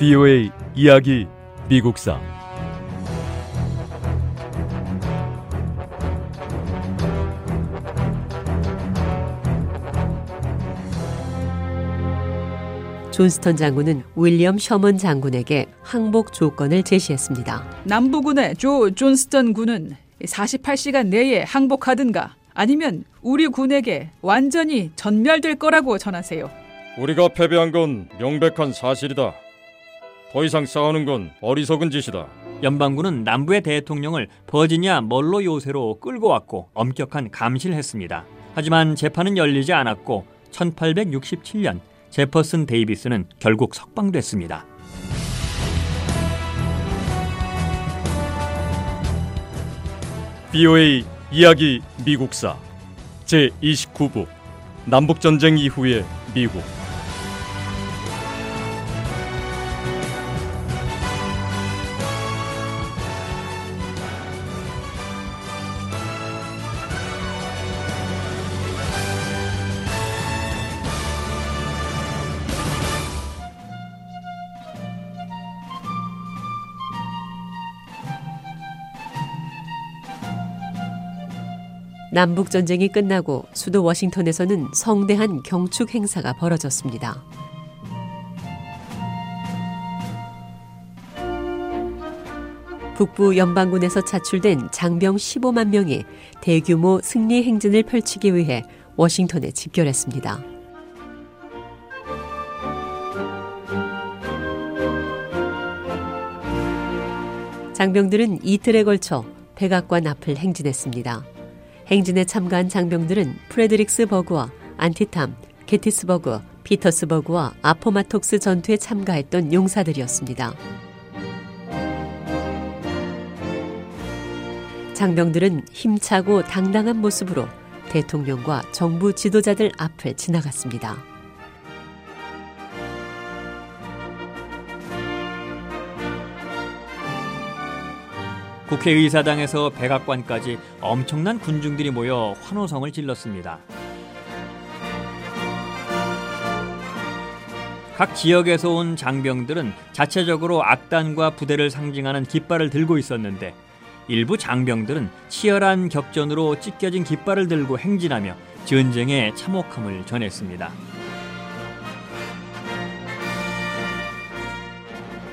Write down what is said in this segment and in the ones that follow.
VOA 이야기 미국사 존스턴 장군은 윌리엄 셔먼 장군에게 항복 조건을 제시했습니다. 남부군의 조 존스턴 군은 48시간 내에 항복하든가 아니면 우리 군에게 완전히 전멸될 거라고 전하세요. 우리가 패배한 건 명백한 사실이다. 더 이상 싸우는 건 어리석은 짓이다. 연방군은 남부의 대통령을 버지니아 멀로 요새로 끌고 왔고 엄격한 감시를 했습니다. 하지만 재판은 열리지 않았고 1867년 제퍼슨 데이비스는 결국 석방됐습니다. VOA 이야기 미국사 제 29부 남북전쟁 이후의 미국 남북 전쟁이 끝나고 수도 워싱턴에서는 성대한 경축 행사가 벌어졌습니다. 북부 연방군에서 차출된 장병 15만 명이 대규모 승리 행진을 펼치기 위해 워싱턴에 집결했습니다. 장병들은 이틀에 걸쳐 백악관 앞을 행진했습니다. 행진에 참가한 장병들은 프레드릭스 버그와 안티탐, 게티스버그, 피터스버그와 아포마톡스 전투에 참가했던 용사들이었습니다. 장병들은 힘차고 당당한 모습으로 대통령과 정부 지도자들 앞을 지나갔습니다. 국회의사당에서 백악관까지 엄청난 군중들이 모여 환호성을 질렀습니다. 각 지역에서 온 장병들은 자체적으로 악단과 부대를 상징하는 깃발을 들고 있었는데 일부 장병들은 치열한 격전으로 찢겨진 깃발을 들고 행진하며 전쟁의 참혹함을 전했습니다.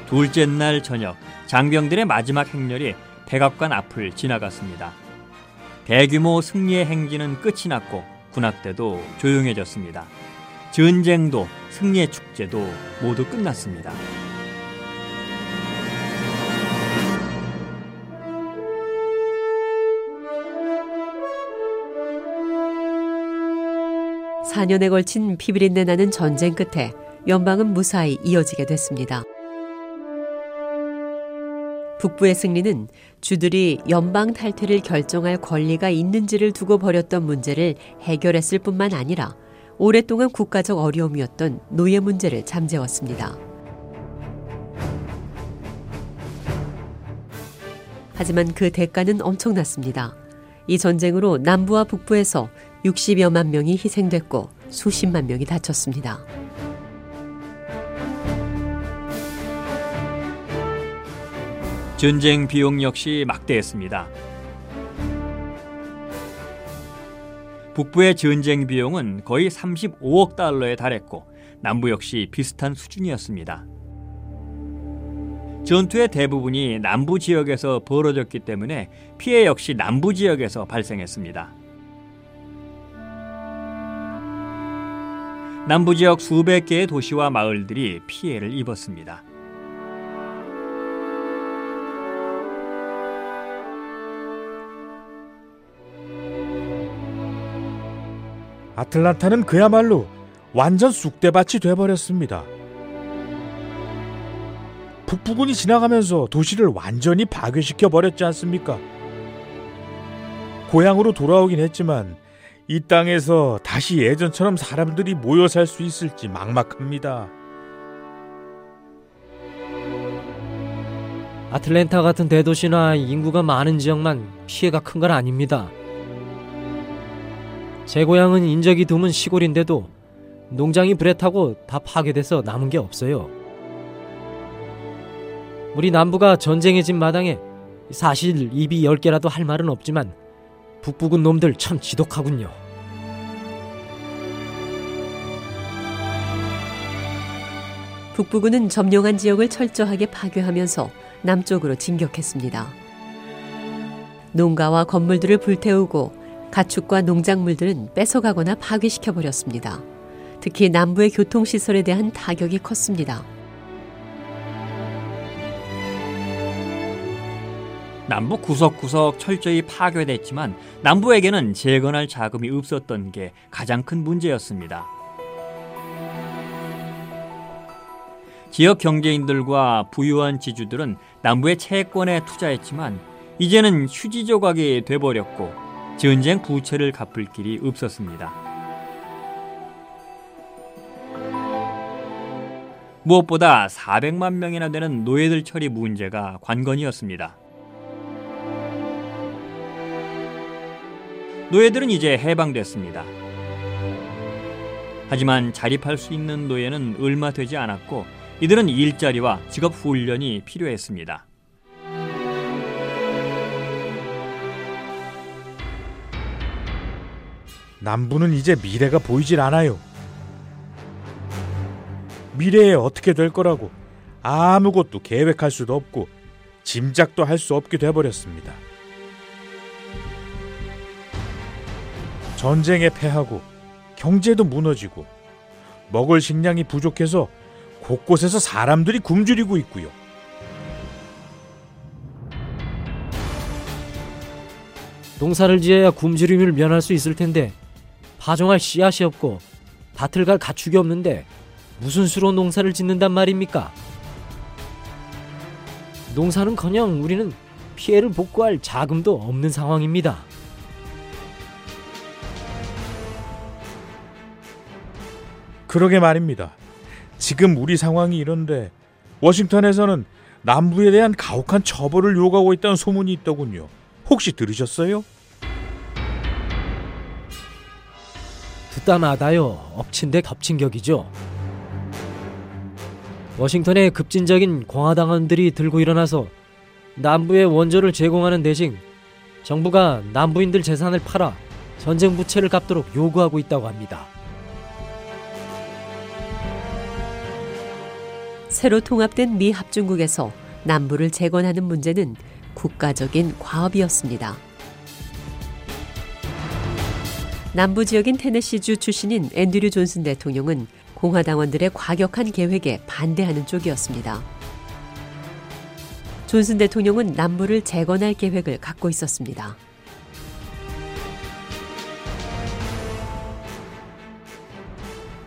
둘째 날 저녁 장병들의 마지막 행렬이 백악관 앞을 지나갔습니다. 대규모 승리의 행진은 끝이 났고 군악대도 조용해졌습니다. 전쟁도 승리의 축제도 모두 끝났습니다. (4년에) 걸친 피비린내 나는 전쟁 끝에 연방은 무사히 이어지게 됐습니다. 북부의 승리는 주들이 연방 탈퇴를 결정할 권리가 있는지를 두고 벌였던 문제를 해결했을 뿐만 아니라 오랫동안 국가적 어려움이었던 노예 문제를 잠재웠습니다. 하지만 그 대가는 엄청났습니다. 이 전쟁으로 남부와 북부에서 60여만 명이 희생됐고 수십만 명이 다쳤습니다. 전쟁 비용 역시 막대했습니다. 북부의 전쟁 비용은 거의 35억 달러에 달했고 남부 역시 비슷한 수준이었습니다. 전투의 대부분이 남부 지역에서 벌어졌기 때문에 피해 역시 남부 지역에서 발생했습니다. 남부 지역 수백 개의 도시와 마을들이 피해를 입었습니다. 아틀란타는 그야말로 완전 쑥대밭이 돼버렸습니다. 북부군이 지나가면서 도시를 완전히 파괴시켜 버렸지 않습니까? 고향으로 돌아오긴 했지만 이 땅에서 다시 예전처럼 사람들이 모여 살 수 있을지 막막합니다. 아틀랜타 같은 대도시나 인구가 많은 지역만 피해가 큰 건 아닙니다. 제 고향은 인적이 드문 시골인데도 농장이 불에 타고 다 파괴돼서 남은 게 없어요. 우리 남부가 전쟁의 진 마당에 사실 입이 열 개라도 할 말은 없지만 북부군 놈들 참 지독하군요. 북부군은 점령한 지역을 철저하게 파괴하면서 남쪽으로 진격했습니다. 농가와 건물들을 불태우고 가축과 농작물들은 뺏어가거나 파괴시켜 버렸습니다. 특히 남부의 교통시설에 대한 타격이 컸습니다. 남부 구석구석 철저히 파괴됐지만 남부에게는 재건할 자금이 없었던 게 가장 큰 문제였습니다. 지역 경제인들과 부유한 지주들은 남부의 채권에 투자했지만 이제는 휴지 조각이 돼버렸고 전쟁 부채를 갚을 길이 없었습니다. 무엇보다 400만 명이나 되는 노예들 처리 문제가 관건이었습니다. 노예들은 이제 해방됐습니다. 하지만 자립할 수 있는 노예는 얼마 되지 않았고 이들은 일자리와 직업 훈련이 필요했습니다. 남부는 이제 미래가 보이질 않아요. 미래에 어떻게 될 거라고 아무것도 계획할 수도 없고 짐작도 할 수 없게 돼버렸습니다. 전쟁에 패하고 경제도 무너지고 먹을 식량이 부족해서 곳곳에서 사람들이 굶주리고 있고요. 농사를 지어야 굶주림을 면할 수 있을 텐데 파종할 씨앗이 없고 밭을 갈 가축이 없는데 무슨 수로 농사를 짓는단 말입니까? 농사는커녕 우리는 피해를 복구할 자금도 없는 상황입니다. 그러게 말입니다. 지금 우리 상황이 이런데 워싱턴에서는 남부에 대한 가혹한 처벌을 요구하고 있다는 소문이 있더군요. 혹시 들으셨어요? 듣다 마다요. 엎친 데 덮친 격이죠. 워싱턴의 급진적인 공화당원들이 들고 일어나서 남부의 원조를 제공하는 대신 정부가 남부인들 재산을 팔아 전쟁 부채를 갚도록 요구하고 있다고 합니다. 새로 통합된 미 합중국에서 남부를 재건하는 문제는 국가적인 과업이었습니다. 남부 지역인 테네시주 출신인 앤드류 존슨 대통령은 공화당원들의 과격한 계획에 반대하는 쪽이었습니다. 존슨 대통령은 남부를 재건할 계획을 갖고 있었습니다.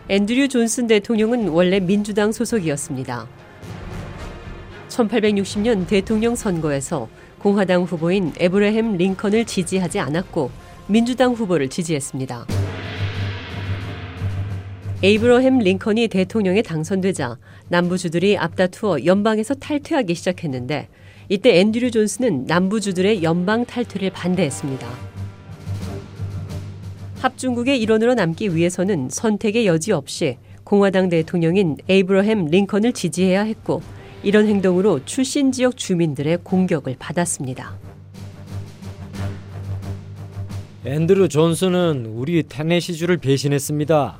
앤드류 존슨 대통령은 원래 민주당 소속이었습니다. 1860년 대통령 선거에서 공화당 후보인 에브라햄 링컨을 지지하지 않았고 민주당 후보를 지지했습니다. 에이브러햄 링컨이 대통령에 당선되자 남부주들이 앞다투어 연방에서 탈퇴하기 시작했는데 이때 앤드류 존스는 남부주들의 연방 탈퇴를 반대했습니다. 합중국의 일원으로 남기 위해서는 선택의 여지 없이 공화당 대통령인 에이브러햄 링컨을 지지해야 했고 이런 행동으로 출신 지역 주민들의 공격을 받았습니다. 앤드루 존슨은 우리 테네시주를 배신했습니다.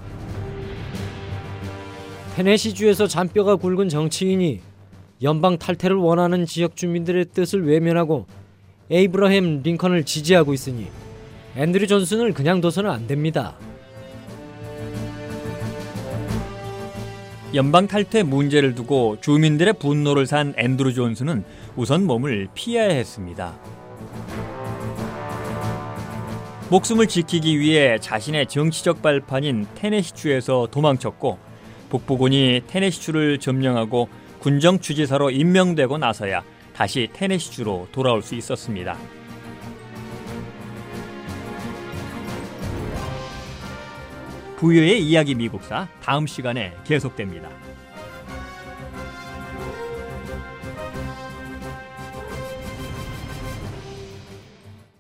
테네시주에서 잔뼈가 굵은 정치인이 연방 탈퇴를 원하는 지역 주민들의 뜻을 외면하고 에이브러햄 링컨을 지지하고 있으니 앤드류 존슨을 그냥 둬서는 안 됩니다. 연방 탈퇴 문제를 두고 주민들의 분노를 산 앤드루 존슨은 우선 몸을 피해야 했습니다. 목숨을 지키기 위해 자신의 정치적 발판인 테네시주에서 도망쳤고 북부군이 테네시주를 점령하고 군정 주지사로 임명되고 나서야 다시 테네시주로 돌아올 수 있었습니다. 부여의 이야기 미국사 다음 시간에 계속됩니다.